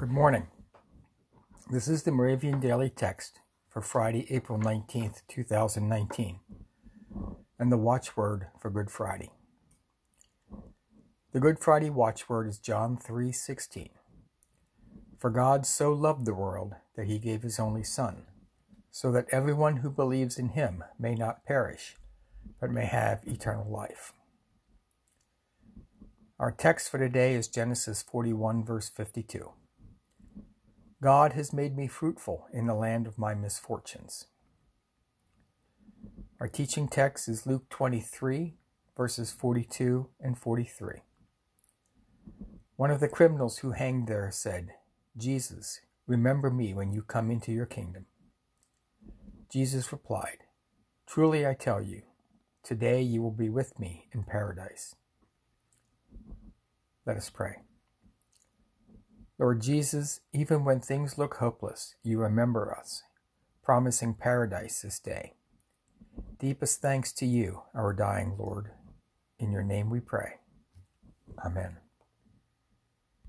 Good morning. This is the Moravian Daily Text for Friday, April 19th, 2019, and the watchword for Good Friday. The Good Friday watchword is John 3:16. For God so loved the world that he gave his only son, so that everyone who believes in him may not perish, but may have eternal life. Our text for today is Genesis 41 verse 52. God has made me fruitful in the land of my misfortunes. Our teaching text is Luke 23, verses 42 and 43. One of the criminals who hanged there said, Jesus, remember me when you come into your kingdom. Jesus replied, Truly I tell you, today you will be with me in paradise. Let us pray. Lord Jesus, even when things look hopeless, you remember us, promising paradise this day. Deepest thanks to you, our dying Lord. In your name we pray. Amen.